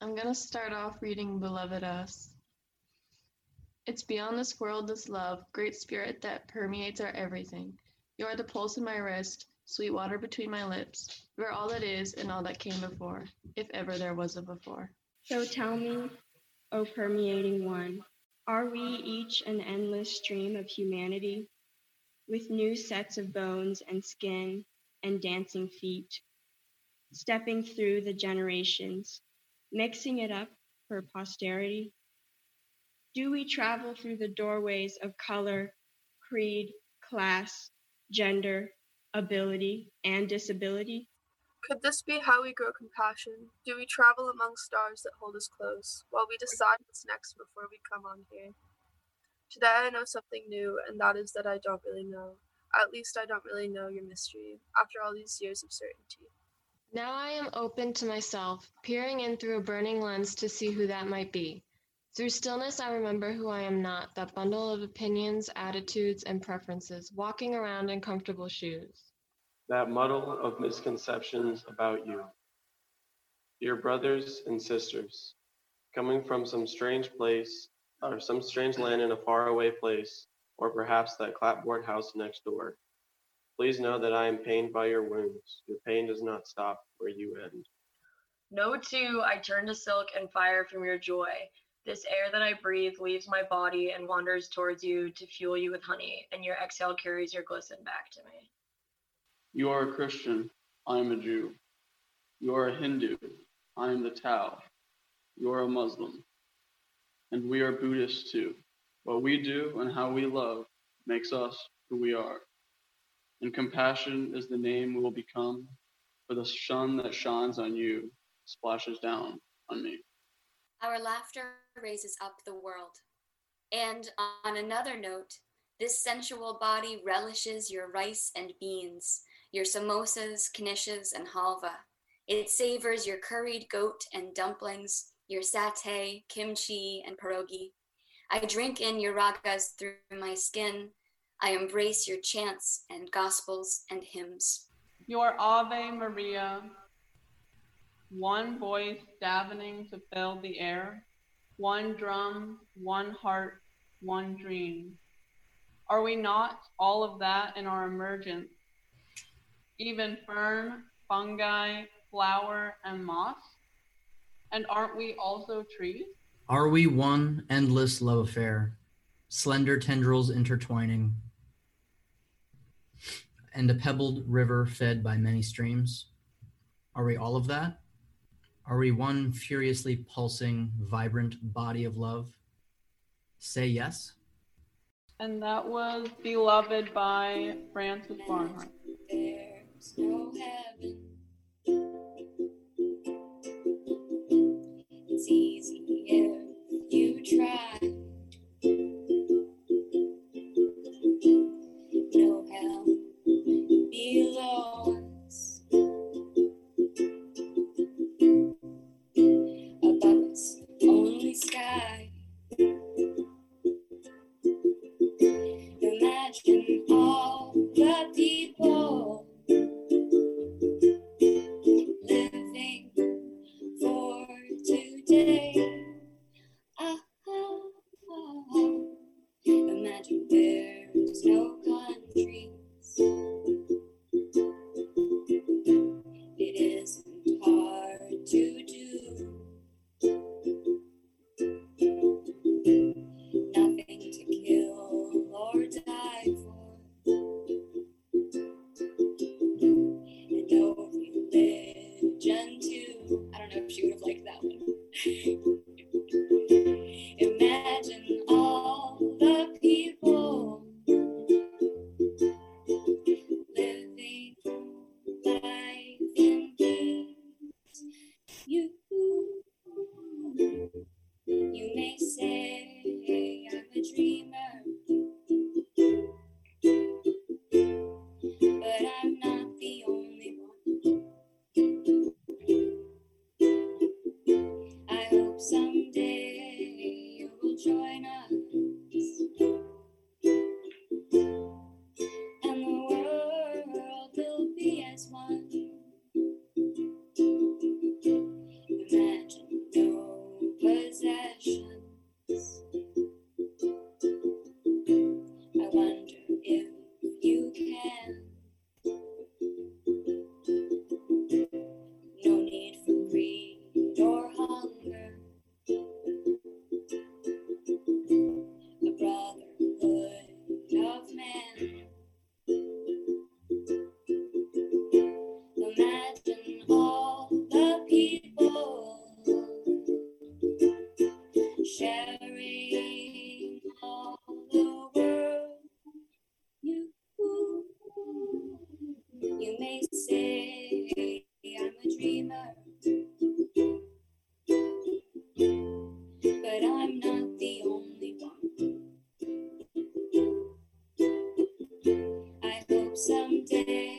I'm going to start off reading Beloved Us. It's beyond this world, this love, great spirit that permeates our everything. You are the pulse in my wrist, sweet water between my lips. You are all that is and all that came before, if ever there was a before. So tell me, O permeating one, are we each an endless stream of humanity, with new sets of bones and skin and dancing feet, stepping through the generations, mixing it up for posterity? Do we travel through the doorways of color, creed, class, gender, ability, and disability? Could this be how we grow compassion? Do we travel among stars that hold us close while we decide what's next before we come on here? Today I know something new, and that is that I don't really know. At least I don't really know your mystery after all these years of certainty. Now I am open to myself, peering in through a burning lens to see who that might be. Through stillness, I remember who I am not, that bundle of opinions, attitudes, and preferences, walking around in comfortable shoes. That muddle of misconceptions about you. Dear brothers and sisters, coming from some strange place, or some strange land in a faraway place, or perhaps that clapboard house next door, please know that I am pained by your wounds. Your pain does not stop where you end. No, too, I turn to silk and fire from your joy. This air that I breathe leaves my body and wanders towards you to fuel you with honey, and your exhale carries your glisten back to me. You are a Christian, I am a Jew. You are a Hindu, I am the Tao. You are a Muslim, and we are Buddhists too. What we do and how we love makes us who we are. And compassion is the name we will become, for the sun that shines on you splashes down on me. Our laughter raises up the world. And on another note, this sensual body relishes your rice and beans, your samosas, knishes, and halva. It savors your curried goat and dumplings, your satay, kimchi, and pierogi. I drink in your ragas through my skin. I embrace your chants and gospels and hymns. Your Ave Maria, one voice davening to fill the air, one drum, one heart, one dream. Are we not all of that in our emergence? Even fern, fungi, flower, and moss? And aren't we also trees? Are we one endless love affair, slender tendrils intertwining, and a pebbled river fed by many streams? Are we all of that? Are we one furiously pulsing, vibrant body of love? Say yes. And that was Beloved by Frances Barnhart. someday.